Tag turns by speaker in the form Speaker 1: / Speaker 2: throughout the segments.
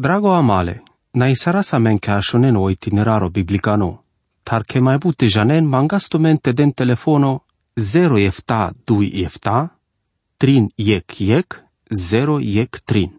Speaker 1: Drago amale, na isara sa men ka shonen o itineraro biblicano, tar ke mai bute janen mangasto mente den telefono 0 efta 2 efta, trin yek yek, 0 yek trin.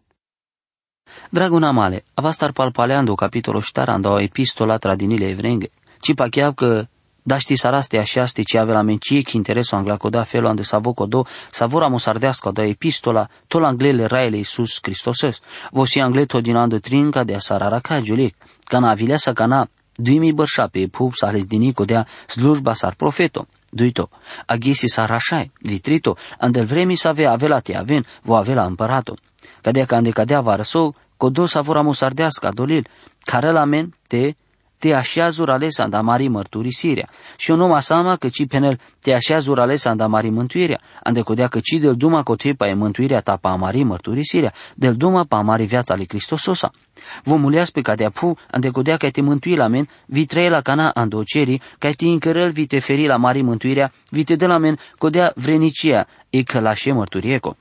Speaker 2: Draguna male, avastar palpaleando capitolo ștarando o epistola tradinile evrenge, ci pacheav că daști saraste așaste ci avea la mencie che interesul anglacoda felo ande savocodo savora mosardească da epistola tol anglele raele Iisus Hristosos. Vosi angleto din ando trinca de asarara ca julic, cana avilesa cana duimi bărșa pe pup sa ales dinico dea slujba sar profeto. Duito, aghisi sar așai, vitrito, andel vremi să avea avela te aven, vo avela împărato. Cadea ca ande cadea varăsou, codo savora mosardească dolil, care la men te te așează ales andamari mărturisirea. Și un om asama că ci penel te așează ales andamari mântuirea. Ande codea că ci del duma cotepa e mântuirea ta pa amari mărturisirea, del duma pa amari viața lui Hristososa. Vom uleas pe cadea pu, ande codea că te mântui la men, vi trăie la cana andoceri, că te încărăl vi te feri la mari mântuirea, vi te de la men, codea vrenicia, e că la mărturieco.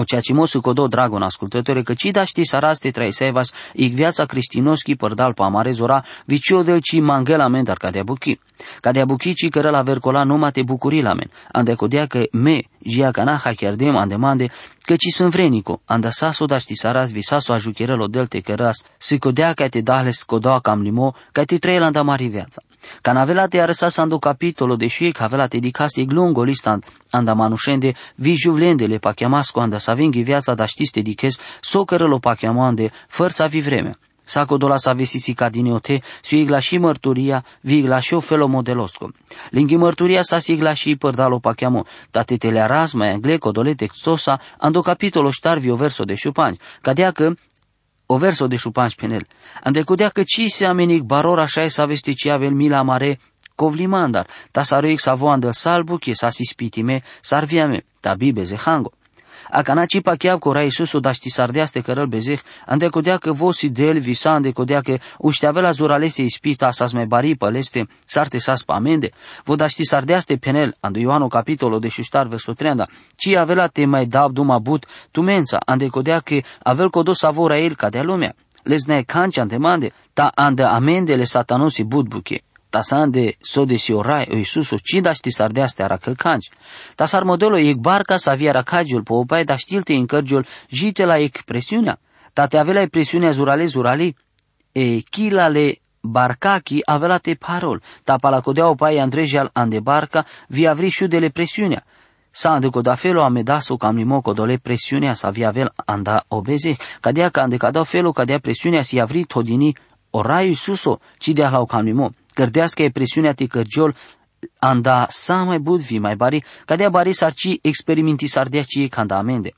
Speaker 2: Oceacimosu codo dragon ascultătore, că ci da ști saraste traisevas, ig viața cristinoschi părdal pa amare zora, vicio del ci mangela men dar cadea buchi. Cadea buchi ci cără la vercola numai te bucuri la men. Ande codea că me, jia cana ha chiardem andemande, că ci sunt vrenico, anda saso da ști saras vi saso ajucherelo del te căras, si codea ca te dahles codoa cam limo, ca te trei la mari viața. Canavelate arăsasando capitolo de și cavelate di casi glungo listant anda manușende vi juvlendele pachiamasco anda sa vinghi viața da știste di ches socărălo pachiamande făr sa vi vreme. Saco dola sa vesisi ca din ote, su igla și mărturia, vi igla și o felo modelosco. Linghi mărturia sa sigla și părdalo pachiamo, tate te le aras mai angleco dole textosa, ando capitolo ștarvi o verso de șupani, cadea că o verso de șupanci penel. Andecudea că ci se amenic baror așa e să vesti ci avel mila mare kovlimandar, ta saruic sa voandă salbuche sa sispitime sarviame, ta bibe zehango. Akana cipa chiav cora Iisusu daști sardeaste cărăl bezeh, ande codea că vosi del visa ande codea că ușteavela zuralese ispita sas mai bari păleste, sarte sas pamende, vo daști sardeaste penel, ande Ioano capitolo de șuștar verso 30, ci avela te mai dab duma but tu mensa, ande codea că avel codo savora el ca de lumea. Les ne canci mande, ta ande amendele satanosi budbuche tasande so de si orai o Iisuso ci da ști sar de astea racălcanci. Tasar modelo e barca să avia racagiul po opai da știlte încărgiul jite la ec presiunea. Ta te avea presiunea zurale zurali. E chila le barcachi avea te parol. Ta pala codea opai andrejal ande barca vi avri șu de le presiunea. Sa ande coda felo a medaso cam limo codole presiunea sa vi avel anda obeze. Cadea ca ande cada felo cadea presiunea si avri todini oraiu suso ci de la cam limo gărdească e presiunea ti cărgiol anda sa mai bud vi mai bari, cadea bari sarci experimenti sardia ci canda amende.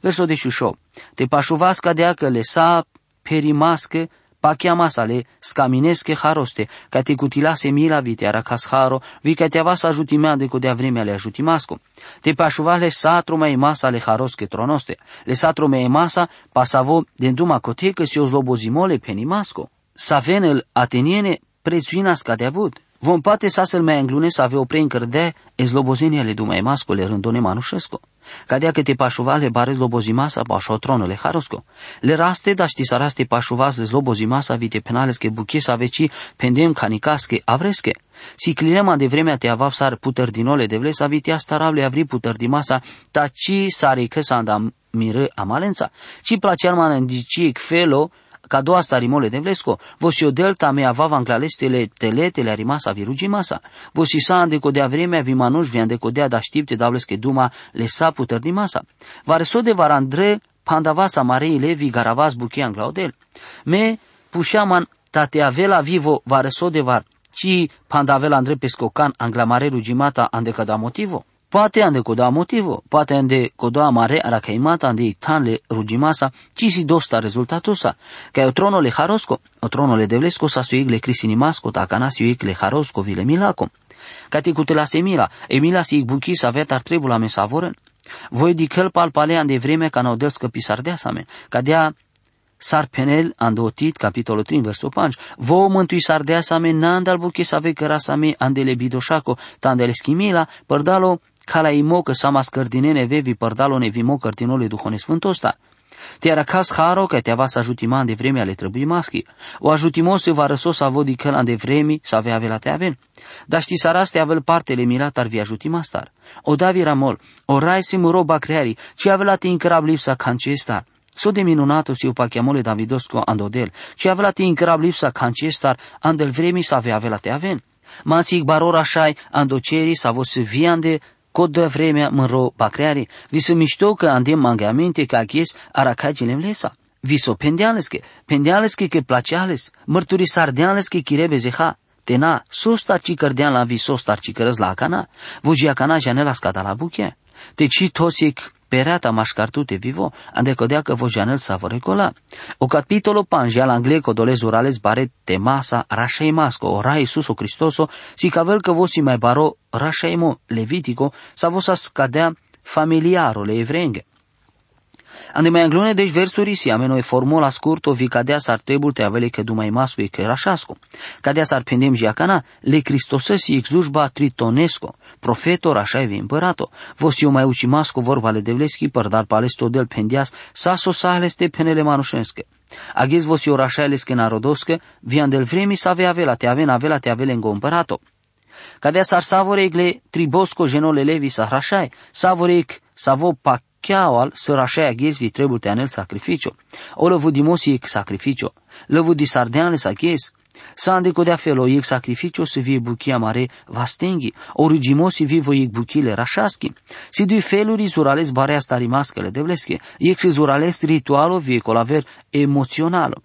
Speaker 2: Verso de șușo, te pașuvas cadea că le sa perimască pa chiamasale scaminesche haroste, ca te cutilase mila vite aracas haro, vi ca te avas ajutimea de codea vremea le ajutimasco. Te pașuvale satru mai masa le harosche tronoste, le satru mai masa pasavo de duma cotecă si o zlobozimole penimasco. Savenel ateniene prețuina scade avut. Vom poate sa să-l mai înglune să avea o preincărde e zlobozeniale dumai mascole rândone manușesco. Cadea că te pașuvale bare zlobozimasa pașo tronule harosco. Le raste da ști să raste pașuvas de zlobozimasa vite penalesche buche să veci pendem canicasche avresche. Si clinema de vremea te avav sar puter dinole de vles avitea starable avri puter di masa ta ci sare că sa andam mire amalența. Ci placear man felo ca doua starimole de vlesco, vosi o delta mea vava anclalestele teletele a rimasa virugimasa, vosi sa andecodea vremea vimanuș vi andecodea da știpte davlesche duma le sa puter di masa. Vareso de varandre pandavasa marei levi garavas buche anglaudel. Me pușaman tate avela vivo vareso de var, ci pandavela andre pescocan anglamare rugimata andecada motivo. Poate ande coda motivo, poate ande coda mare aracaimata ande ictanle rugimasa, ci si dosta rezultatosa, ca o trono le jarosco, o trono le devlesco sa su igle crisinimasco, ta cana su igle jarosco vile milaco. Ca te cutela semila, emila si buchi sa vet ar trebula me savoren. Voi di căl pal palean de vreme ca n-au del scăpi sardeasame, ca dea sar penel andotit capitolul 3 versul 5 vo mântui sardeasame n-andal buchi sa ve cărasame andele bidoșaco, tandele schimila, părdalo Kala imo că sama scărdinene vevi părdalo ne vimo cărtinole duhone sfântosta. Te era cas haro că te avea să ajutiman de vreme ale trebuie maschi. O ajutimos se va răsos să vodi că de vremi să avea avea te avel. Dar știi să te avel partele mirat ar vi ajutima star. O davi ramol, o rai si muro creari, ci avea te incrab lipsa star. So de minunato si upa chiamole Davidosco andodel, ci avea te incrab lipsa star, andel vremi să avea avea te aven. Masig baror așai andoceri să vos viande Cod de vremea măro bacreare, vi se mișto că andem mangamente ca ghes aracagilem lesa. Vi so pendealeske, pendealeske ke placeales, mărturi sardealeske kirebe zeha. Tena, sostar ci cărdean la vi sostar ci cărăz la cana, vujia cana janela scata la buche. Te ci tosic perata mașcartute vivo, ande codea că vojanel sa recola. O capitolo panja la angle codolez orales bare temasa rașei masco, ora Iisuso Cristoso, si cavel că vosi mai baro rașeimo levitico, sa vosa scadea familiaro le evrenghe. Ande mai anglone deci versuri si ameno e formula scurto vi cadea sar trebul te avele că dumai masu e că rașasco. Cadea sar pendem jiacana le cristosesi exujba tritonesco. Profetor așa e împărato. Vos eu mai uci masco vorbale de vleschi părdar palesto del pendias saso saleste penele manușenske. Aghez vos eu rașaelesche narodosche, vian del vremi să avea avela te avea avela te avele îngo împărato. Cadea sar savoregle tribosco genole levi sa hrașai, savorec savo pac chiawal să rașaia ghezvi trebuie te anel sacrificiu. O lăvu dimosi ec sacrificiu. Lăvu di sardeane sa ghez. Sa ande codea felo ec sacrificiu să vie buchia mare vastenghi. Origimosi vivo ec buchile rașaschi. Si dui feluri zurales barea stari mascele de blesche. Ec se zurales ritualo vie colaver emoționalo.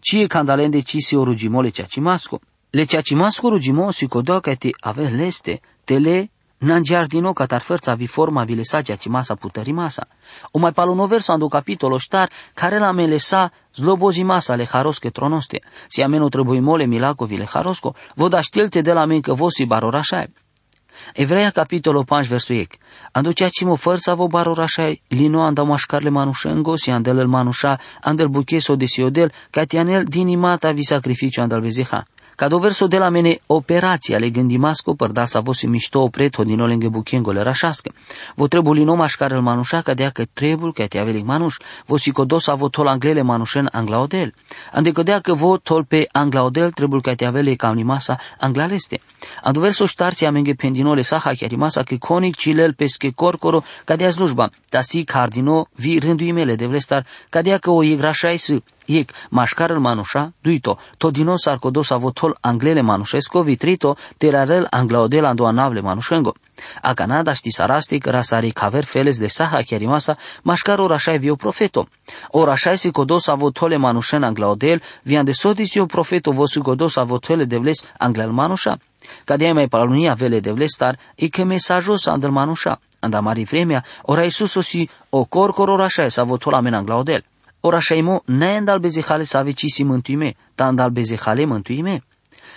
Speaker 2: Cie candalen decisi orugimole ceacimasco. Le ceacimasco rugimosi codoa ca te ave leste, tele Nan giardino catar forța vi forma vi lesa ci masa putări masa. O mai palo no verso ando capitolo star care la me lesa zlobozi masa le harosche tronoste. Si ameno trebuie mole milaco vi le harosco, voda știelte de la men că vosi barorașai. Evreia capitolo 5 verso ec. Ando mo forța vo barorașai, lino anda mașcarle manușengo, si andel el manușa, andel bucheso de siodel, catianel din imata vi sacrificiu andal vezeha. Cado verso de la mene operația le gândimasco părda sa vosi mișto opret hodino lenge buchengo le rașască. Vo trebu lino mașcar el manușa ca dea că trebul că te aveli manuș. Vo si codos avo tol anglele manușen anglaodel. Ande că dea că vo tol pe anglaodel trebul că te aveli masa anglaleste. Ando verso ștarți amenge pendinole saha chiarimasa că conic cilel pesche corcoro ca dea slujba. si cardino vi rânduimele de vlestar ca dea că o igrașai să Iec, mașcarul manușa, duito, todino sarcodos avotol anglele manușesco vitrito, terarel anglaodel ando navle manușengo. A Canada ști sarastic rasari caver feles de saha chiarimasa, mașcar orașai vio profeto. Orașai si codos avotole manușen anglaodel, vian de sodis eu profeto vosu codos avotole de vles anglel manușa. Cadea mai palunia vele de vlestar, e că mesajos andel manușa. Anda mari vremea, ora Iisus o si o corcor orașai sa votola men anglaodel. Ora shaimo ne andal bezehale savecisi mântuime, ta andal bezehale mântuime.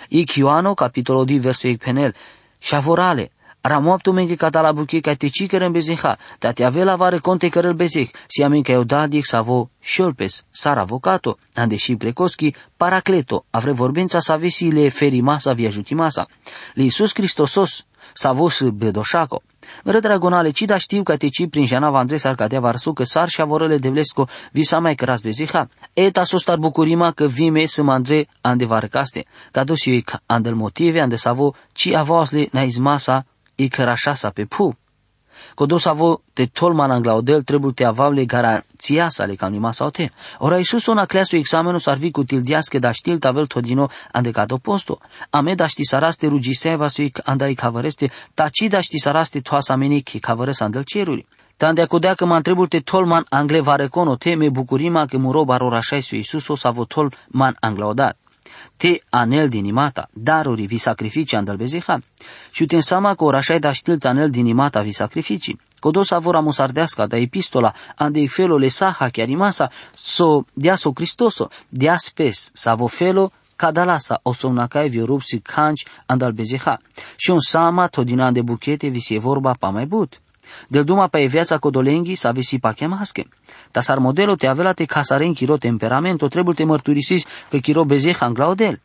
Speaker 2: Ik Ioano, capitolul 2, versul ik penel, shavorale, Ramoaptu menge la buche ca te ci cărăm bezeha, ta te avea la vare conte cărăl bezeh, si amin ca eu da dic savo șolpes, sar avocato, ande și plecoschi, paracleto, avre vorbența să avesi le feri masa via juti masa. Le Iisus Hristosos, savos bedoșaco, Mără dragonale, ci da știu că te ci prin janava Andres Arcadea Varsu, că sar și avorele de vlesco visa mai căras beziha. Eta sostar bucurima că vime să mă andre ande varcaste. Ca dos eu andel motive ande savo, ci avosle na izmasa i cărașasa pe pu. Codos avo te tolman anglaudel trebuie te avavle garanția sa le cam sau te. Ora Iisus ona cleasu examenul s-ar fi cu tildiasche da știl tavel todino ande cado posto. Ame da ști saraste rugiseva sui andai cavăreste, taci da ști saraste toasa menic cavărăs andel ceruri. Tande acudea că mă întrebul te tolman angle varecono teme bucurima că muro barorașai su Iisus o să avut tolman anglaudat te anel din imata, daruri vi sacrificii andal bezeha. Și te seama că orașai da știl anel din imata vi sacrificii. Codosa vor amusardească da epistola ande felo le saha chiarimasa so diaso Cristoso, diaspes savo felo cadalasa o somnacai vi rupsi canci andal bezeha. Și un sama todina de buchete vi se vorba pa mai but. Del duma pe viața codolenghi sa visi pa chemasche. Tasar modelo te avela te casaren chiro temperamento, trebuie te mărturisiți că chiro bezeh anglaudel.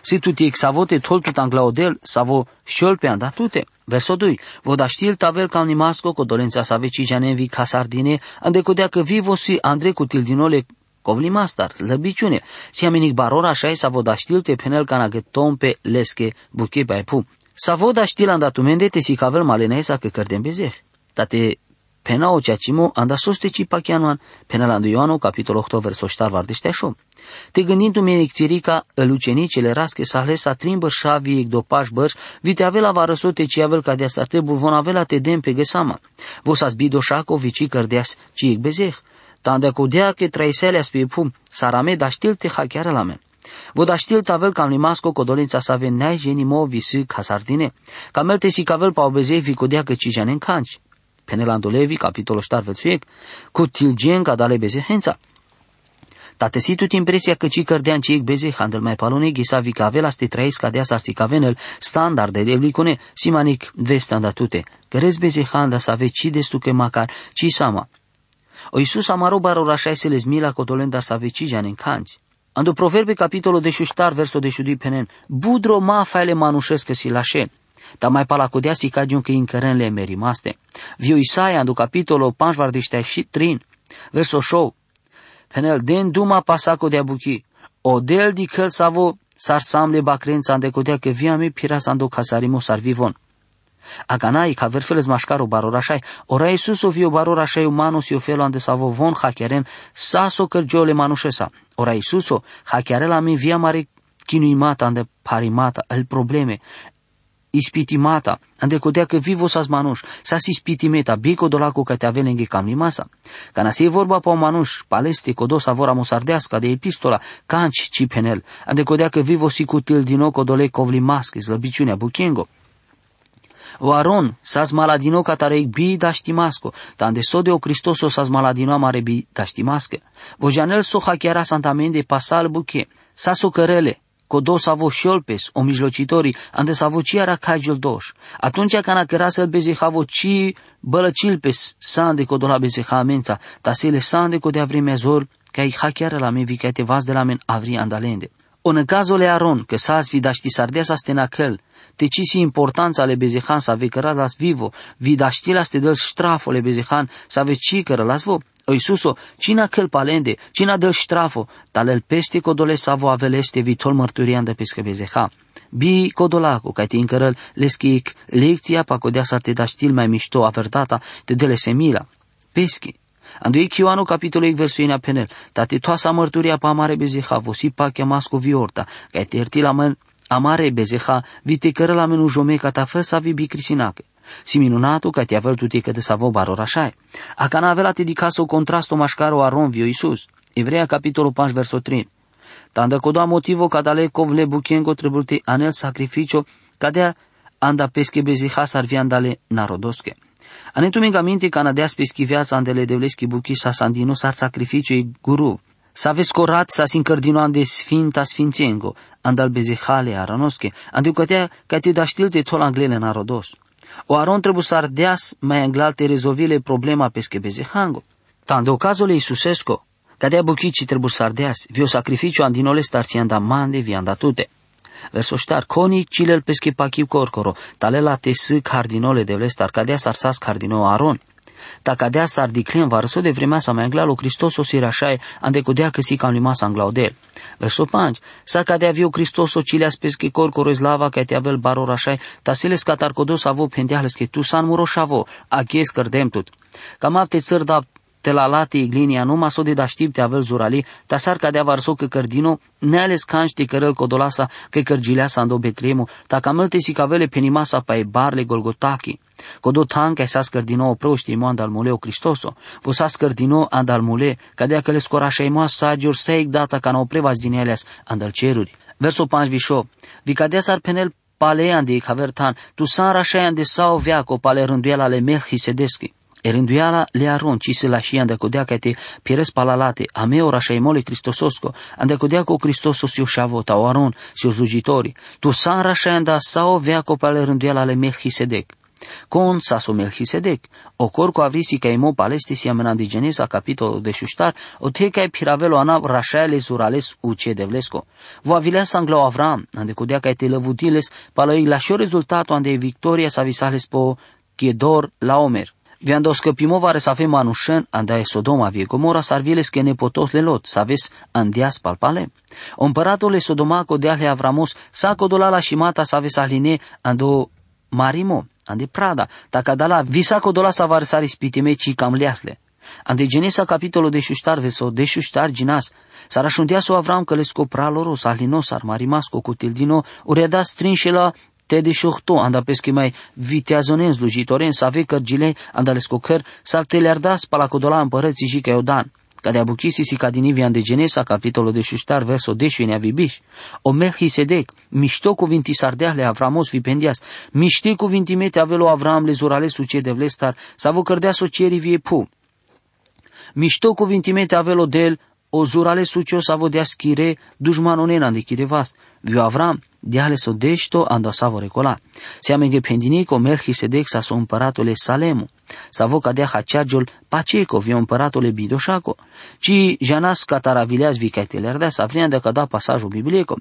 Speaker 2: Si tu ti exavote toltut anglaodel, savo șolpe andatute. Verso 2. Voda știl tavel cam nimasco, co dolența să ave cijanevi ca sardine, andecodea că vivo si andre cu tildinole kovli mastar, zlăbiciune. Si amenic barora așa sa voda știl te penel cana tompe leske buche pai pu. Sa voda știl andatumende te si cavel malene sa că cărdem bezeh. Tate pena o ceacimo anda soste ci pachianuan, pena la Ioanu, capitol 8, verso 7 vardește așa. Te gândindu mi nicțirica ucenicele rasche sa hlesa trimbăr șavi dopaj bărș, vite avela va răsote ci avel ca de asta trebul von avela te dem pe găsama. Vos as bido șaco vici cărdeas ci ec bezeh. Tande cu dea că traisele spie pum, sarame da știl te hachiare la men. Voda știl tavel cam limasco cu dolința să avem neai geni mo visi ca sardine. Camel te si cavel pa obezei vi cu dea că ci janen canci. Penelando Levi, capitolul 4, versuiec, cu tilgen ca dale bezehența. Tate si tu impresia că ci cărdean ci beze handel mai palone gisa vi avela ste trăiesc ca dea sarți cavenel standarde de evlicone simanic veste andatute. Cărez beze handa să ave ci destu că macar ci sama. O Iisus amaro baro rașai se les mila cotolen dar să ave ci jan în canci. Ando proverbe capitolul de șuștar verso de șudui penen. Budro ma faile manușesc si lașe. Ta mai pala codea si cagiun că incăren le merimaste. Viu Isaia ando capitolul 5 vardiște și trin. Verso show penel den duma pasako de abuki. O del di kel savo sar samle bakren sande kodea ke viame pira sando kasarimo sar vivon. Aganai ka verfeles mașcaro barorashai, ora Iisus o vio barorashai umanos io felo ande savo von hakeren saso cărgiole manușesa. Ora Iisus o hakerela mi via mare kinuimata ande parimata, el probleme, ispitimata, ande kodea că vivo sas manuș, sas ispitimeta, bico dolaco că te avelenghe cam limasa. Ca se vorba pa o manuș, paleste, codos avora mosardeasca de epistola, canci cipenel, ande kodea că vivo si cutil din nou codole covlimasche, slăbiciunea buchengo. O Aron, sas maladino tare bi da știmasco, tande sode o Cristoso sas maladino amare bi da știmască. Vojanel so hachiara santamente pasal buche, saso cărele, codos avo șolpes, o mijlocitorii, ande avo ci ara cajul doș. Atunci cana căra să-l bezehavo ci bălăcilpes, sande codola bezehamenta, tasele sande codea vremea zor, ca i hachiara la men vicate vas de la men avri andalende. O în cazul le Aron, că s-a svidaști sardea sa stenacel, te si importanța le bezehan să ave căra las vivo, vidaști la ste del strafo le bezehan să ave ci căra las vo, o Iisuso, cina cel palende, cina del strafo, el peste codole savo aveleste vitol mărturian de pescă bezeha. Bi codolaco, ca te încărăl leschic, lecția pa codea să te da stil mai mișto avertata de dele semila. Peschi. Andui Ioanu capitolul versuina penel, tate toasa mărturia pa amare bezeha, vosi pa chemasco viorta, ca te erti la men amare bezeha, vite cără la menu jomeca ta fă să vi bi crisinache si minunato ca ti avel tutti che te savo baro rashai. A cana avela ti di caso contrasto mascaro a ronvio Isus. Evreia capitolul 5 verso 3. Tanda codoa motivo ca dale covle buchiengo trebulte anel sacrificio cadea anda pesche beziha sarviandale narodoske. Anetu mingamente ca nadea peschi viața andele devleschi buchi sa sandino sar sacrificio i guru. S-a vescorat sa sin cărdinoan de sfinta sfințengo, andal bezehale aranosche, andiu cătea ca te da știl de tol anglele narodos. O Aron trebuie să ardeas mai înglalte rezolvile problema pesche bezehango. Tande o cazul Iisusesco, cadea buchici trebuie să ardeas, vio sacrificiu andinole starți da mande vi andatute. Verso ștar, coni cilel pesche pachiu corcoro, tale la te s cardinole de vlestar, cadea sarsas cardino Aron. Ta cadea sar diclen varso de vremea sa mai anglalo Cristoso sirașae, ande codea că si cam lima sa anglaudel. Verso 5. Sa cadea viu Cristoso cileas pesche corcoro eslava ca te avel baro rașai, ta seles catar codos avo pendeales că tu san muro șavo, a chies cărdem tut. Cam apte țăr da te la late iglinia numai so de da știp te avel zurali, ta sar cadea varso că cărdino, ne ales canci de cărăl codolasa că cărgilea sa ando betlemu, ta camelte si cavele penimasa pa e barle golgotaki. Kodo tan kai sas cardino proști mo andal muleo Cristoso, vo sas cardino andal mule, cadea că le scorașa mo sagior seik data ca no prevas din elias andal ceruri. Verso 5 visho, vi cadea sar penel palean de cavertan, tu san rașayan de sau viaco pale rânduiala le Melchisedeschi. E rânduiala le aron, ci se lași ande codea ca te pieres palalate, a me ora mole Cristososco, ande codea co Cristosos io șavo, o aron, și slujitori, tu san rașayan da sau viaco pale rânduiala le Melchisedec. Con saso Melchisedec, o corco avrisi ca imo palesti si amena di Genesa capitolo de shustar, o te ca piravelo ana rashaele zurales uce devlesco. Vo avilea sanglo Avram, ande cudea ca te lăvutiles, palăi la șo rezultato ande victoria sa visales po chiedor la Omer. Viando scăpimovare să avem manușen, andae Sodoma vie Gomora, sarviles că nepotos le lot, să aveți andias palpale. O împăratule Sodomaco de ale Avramos, sa codola și mata să aveți aline, ando marimo, ande prada, taka dala visa codola să varsari spitime ci cam leasle. Ande genesa capitolo de șuștar veso de șuștar ginas, s-ar așundia so Avram că le scopra loro, s-ar linos, ar marimasco cu tildino, urea strinșe la te de șohto, anda pesche mai viteazonen slujitoren, să ave cărgile, anda le scocăr, s-ar teleardas palacodola împărății și că dan. Ca de abuchisi si ca din Ivian de Genesa, capitolul de șuștar, verso deșu ne vibiș. O sedec, mișto cuvinti sardeahle Avramos vipendias, miști cuvinti mete avelo Avram le zurale suce de vlestar, să vă cărdea socieri vie pu. Mișto cuvinti mete avelo del, o zurale sucio să vă dea schire, dușmanonena de chirevast. Viu Avram, diale so deșto ando savo recola. Siame che pendinico Melchisedec sa so împăratule Salemu. Savo cadea haceagiul Paceco, vi împăratule Bidoșaco. Ci janas cataravileaz vi caitelerdea sa vrea de cada pasajul biblico.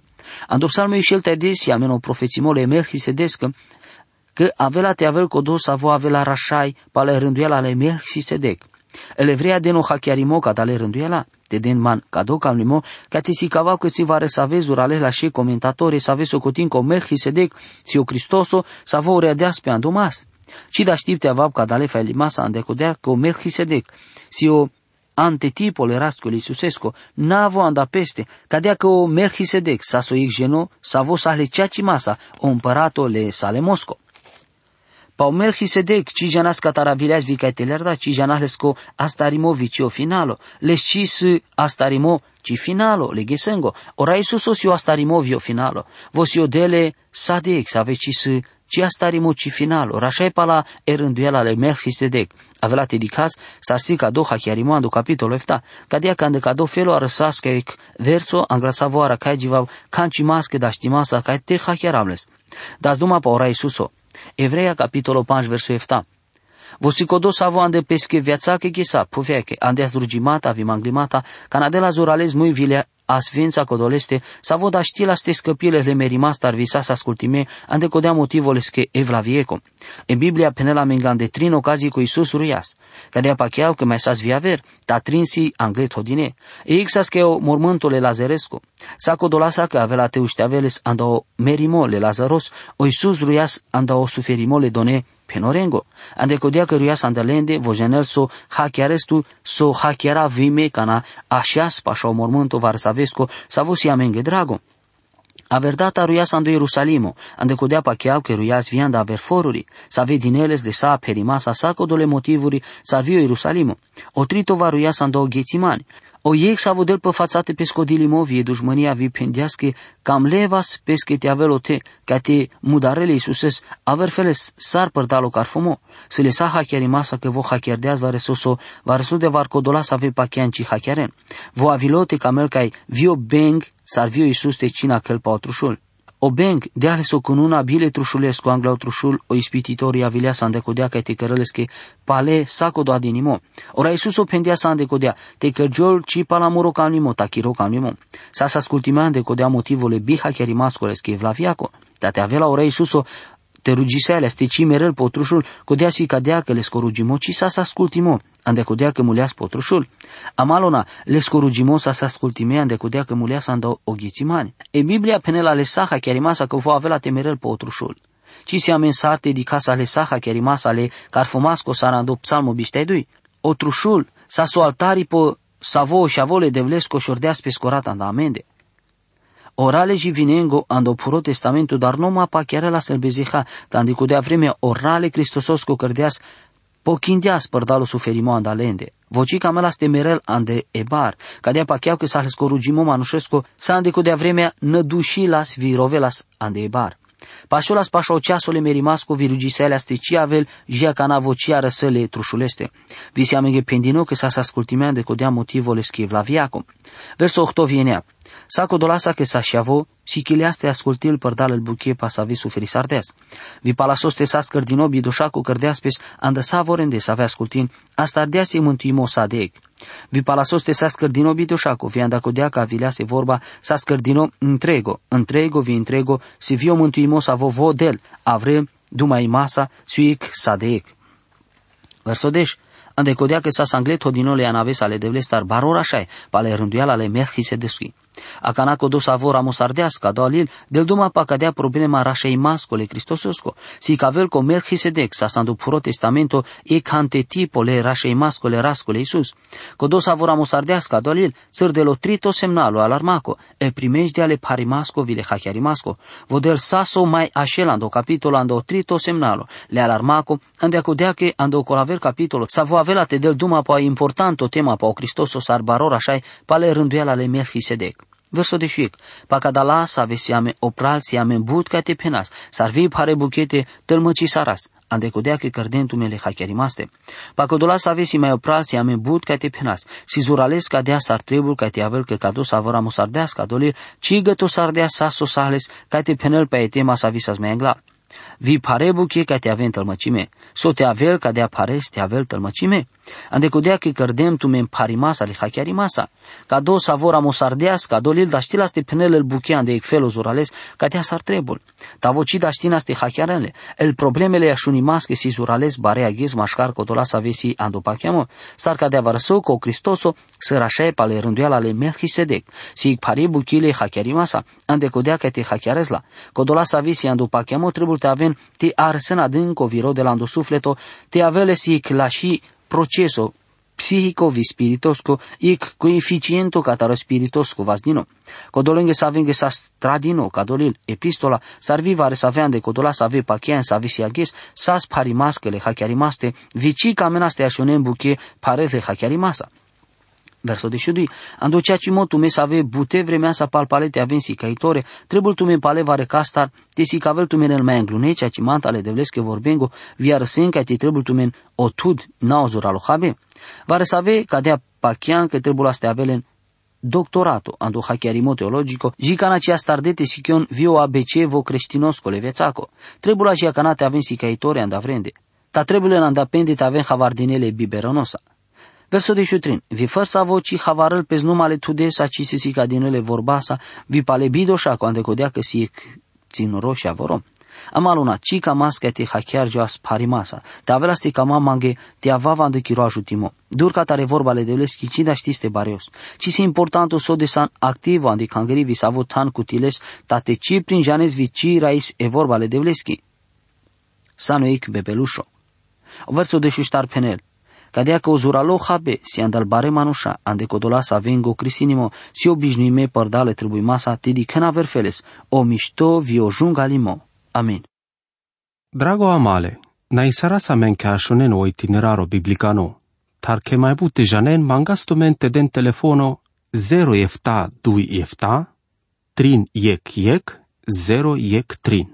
Speaker 2: Ando psalmul și el te des, ameno profețimole Melchisedec, că avela te avel codo savo avela rașai, pale rânduiala ale Melchisedec. Ele vrea de no hachiarimo cadale rânduiala te den man cado cam limo, ca te si cava că si va resavez urale la și comentatori, să aveți o cotin cu Melchisedec, si o Cristoso, să vă ureadeas pe andomas. Ci da știpte avab ca dale fa limasa andecodea că Melchisedec, si o antitipul erascul Iisusesco, n-avo anda peste, cadea că o Melchisedec, sa so geno, sa vo sa le ceaci masa, o împărato le sale Mosco. Pa o Melchisedec, ci janas cataravileas vicatelerda, ci janahlesko astarimo vicio finalo, lescis astarimo ci finalo, legesengo, ora Iisus osio astarimo vio finalo, vosio dele sadec, avecis ci astarimo ci finalo, rașai pala erânduiala le Melchisedec, avela te dicas, sarsi ca do hachiarimo ando capitolo efta, cadia cande ca do felo arăsasca ec verso, anglasavo ara cae givav, canci masche da știmasa cae te hachiaramles. Das duma pa ora Iisuso, Evreia capitolo 5 verso 7. Vosikodo savo ande peske viațake chisa, puveke, ande azrugimata, vimanglimata, canadela zurales muy vile asvința codoleste, sa voda știla ste scăpile le merimasta ar visa să ascultime, ande codea motivoles che evlavieco. En Biblia penela mengan de trin ocazii cu Isus ruias, cadea pacheau că mai sas viaver, ta trinsi anglet hodine, e ixas che o mormântule lazeresco, sa codolasa că avea la teușteaveles anda o merimo le lazaros, o Isus ruias anda o suferimo le done penorengo. Ande codia că ruias andalende, vojenel so hackearestu, so hackeara vime cana așias pașa o mormânto varsavesco, sa vosi amenge drago. Averdata ruias ando Ierusalimo, ande codea pacheau că ruias vianda aver foruri, sa vedineles de sa perimasa sa codole motivuri sa vio Ierusalimo. O trito va ruias ando Ghețimani, o iei sa vodel pe fațate pe scodilimovie dușmânia vi pendească cam levas pesche te avelote, ca te mudarele Iisuses aver feles sar părdalo carfomo, să le sa masa că vo hacherdeaz va resoso, va resul de var codola să ave pachean ci hacheren. Vo avilote camel cai vio beng sar vio Iisus te cina cel pa otrușul. O beng, de ales o cununa bile trușulescu angla trușul o ispititorii avilea să andecodea ca te cărălesche pale saco do adinimo. Ora Iisus o pendea să andecodea, te cărgiol ci pala muro calnimo, takiro calnimo. Sa sa ascultimea andecodea motivole biha chiar rimascolesche vlaviaco. Dar te avea la ora Iisus o te rugisele, ste ci merel potrușul, codea si cadea că le scorugimo, ci sa sa ascultimo ande codea că muleas potrușul. Amalona, le scorugimo sa sa ascultime ande codea că muleas ando oghițimani. E Biblia penela le saha chiar rimasa că va avea la temerel potrușul. Ci si amensarte di casa le saha chiar rimasa le carfumasco sarando psalmo biștedui. Otrușul, sa so altari po savoș și avole devlesco șordeas pe scorat anda amende. Orale și vinengo ando puro testamentul, dar nu ma pa chiar la selbeziha, tandi cu de vreme orale Cristososco cărdeas Pokindias părdalo suferimo andalende. Vocica mela ste merel ande ebar, cadea pacheau că s-a scorugimo manușesco, sa ande cu de vremea nădușilas virovelas ande ebar. Pașolas pașo ceasole merimasco virugisele ci avel jia cana vocia răsăle trușuleste. Vi amenge pendino că s-a ascultimea de codea motivole schiv la viaco. Verso 8 vienea. Sako dolasa ke sa shavo, si kiliaste ascultil për dalë bukie pas avi suferi sardes. Vi palasoste sas kërdino bi doshaku kërdeaspes andë sa vorende sa ave ascultin, asta ardeasi mântuimo sadek. Vi palasoste sas kërdino bi doshaku, vi andako deaca vilease vorba sas cârdino întrego, întrego vi întrego, si vio mântuimo sa vo vodel, avre, dumai masa, suic sadek. Verso 10. Andecodea că sa sanglet hodinole anaves ale devlestar barora shai, pale rânduiala ale Melchisedeschi. Akanako do savora mosardească, dalil, del duma pa cadea problema rașei mascole Cristososco, si cavel co Melchisedec sa sandu puro testamento e cante tipole rașei mascole rascole Iisus. Co do savora mosardească, dalil, săr de lo trito semnalo alarmaco, e primejde ale parimasco vile hachiarimasco, vodel saso mai așelando capitolo ando trito semnalo, le alarmaco, ande acudea che ando colaver capitolo, sa vo avelate del duma pa importanto tema pa o Cristosos arbaror așai, pale rânduiala ale Melchisedec. Verso de șic, pacadala sa vesiame opral siame but ca te penas, sarvi pare buchete tălmăci saras, ande codea că cărdentul mele hachiarimaste. Pacodola sa vesi mai opral siame but ca te penas, si zurales ca dea sar trebul ca te avel că cado sa văra musardească dolir, ci găto sardea sa sosales ca te penel pe etema sa visas mai engla. Vi pare buche ca te aven tălmăcime, so te avel ca dea pare te avel tălmăcime. Ande codea că cărdem tu men parimasa li hachiarimasa. Ca do savora mosardeas, ca dolil da știla ste penel el buchean de ecfelo zurales, ca te asar trebul. Ta voci da știna ste hachiarele. El problemele așunimas que si zurales bare aghiz mașcar cotola sa vesi ando pachiamo, sar ca de avarso co Cristoso să rașae pale rânduiala le Melchisedec, si pari buchile hachiarimasa, ande codea că te hachiarezla. Codola sa vesi ando pachiamo trebul te aven te arsen adânco viro de la ando sufleto, te avele si clași proceso psihico vi spiritosco ic coeficiento cataro spiritosco vasdino. Codolenghe sa venghe sa stradino cadolil epistola sarvivare sa veande codola sa ve pachian sa visi agis sas parimaskele hachiarimaste vici camenaste așonem buche parele hachiarimasa. Verso 22. Ando ceea ce mo tu me să bute vremea să palpale te avem si caitore, trebuie tu me pale vare castar, te si cavel tu menel mai înglune, ceea ce manta ale devlesche vorbengo, via răsenca te trebuie tu men otud nauzur alohabe. Vare să ave cadea pachian că trebuie astea avelen doctorato ando hacchiarimo teologico, jicana cia stardete si chion vio ABC vo creștinosco le vețaco. Trebuie la canate avem si caitore andavrende. Ta trebuie în andapende te avem havardinele biberonosa. Verso de šutrin, vi fărsa voci havarăl pe numale tudesa ci si sica din ele vorbasa, vi pale bidoša coande codea că si țin roșia vorom. Amaluna, cica masca te hachiar joas parimasa, te avela ste kama mange, te avava de chiro ajutimo. Durca tare vorba le devleski, ci da știste barios. Ci si importanto so de san activo andi cangri vi savo tan cutiles, tate ci prin janes vi ci rais e vorba le devleski. Sano ik bebelușo. Verso de șuștar penel, Cadea că o zuralo habe, si andal bare manușa, ande codola sa vengo crisinimo, si obișnuime părdale trebuie masa, te di cana verfeles, o mișto vi o junga limo. Amin.
Speaker 1: Drago amale, na isara sa men cashonen o itineraro biblicano, tar che mai bute janen mangastomente den telefono 0 efta 2 efta, trin yek yek, 0 yek trin.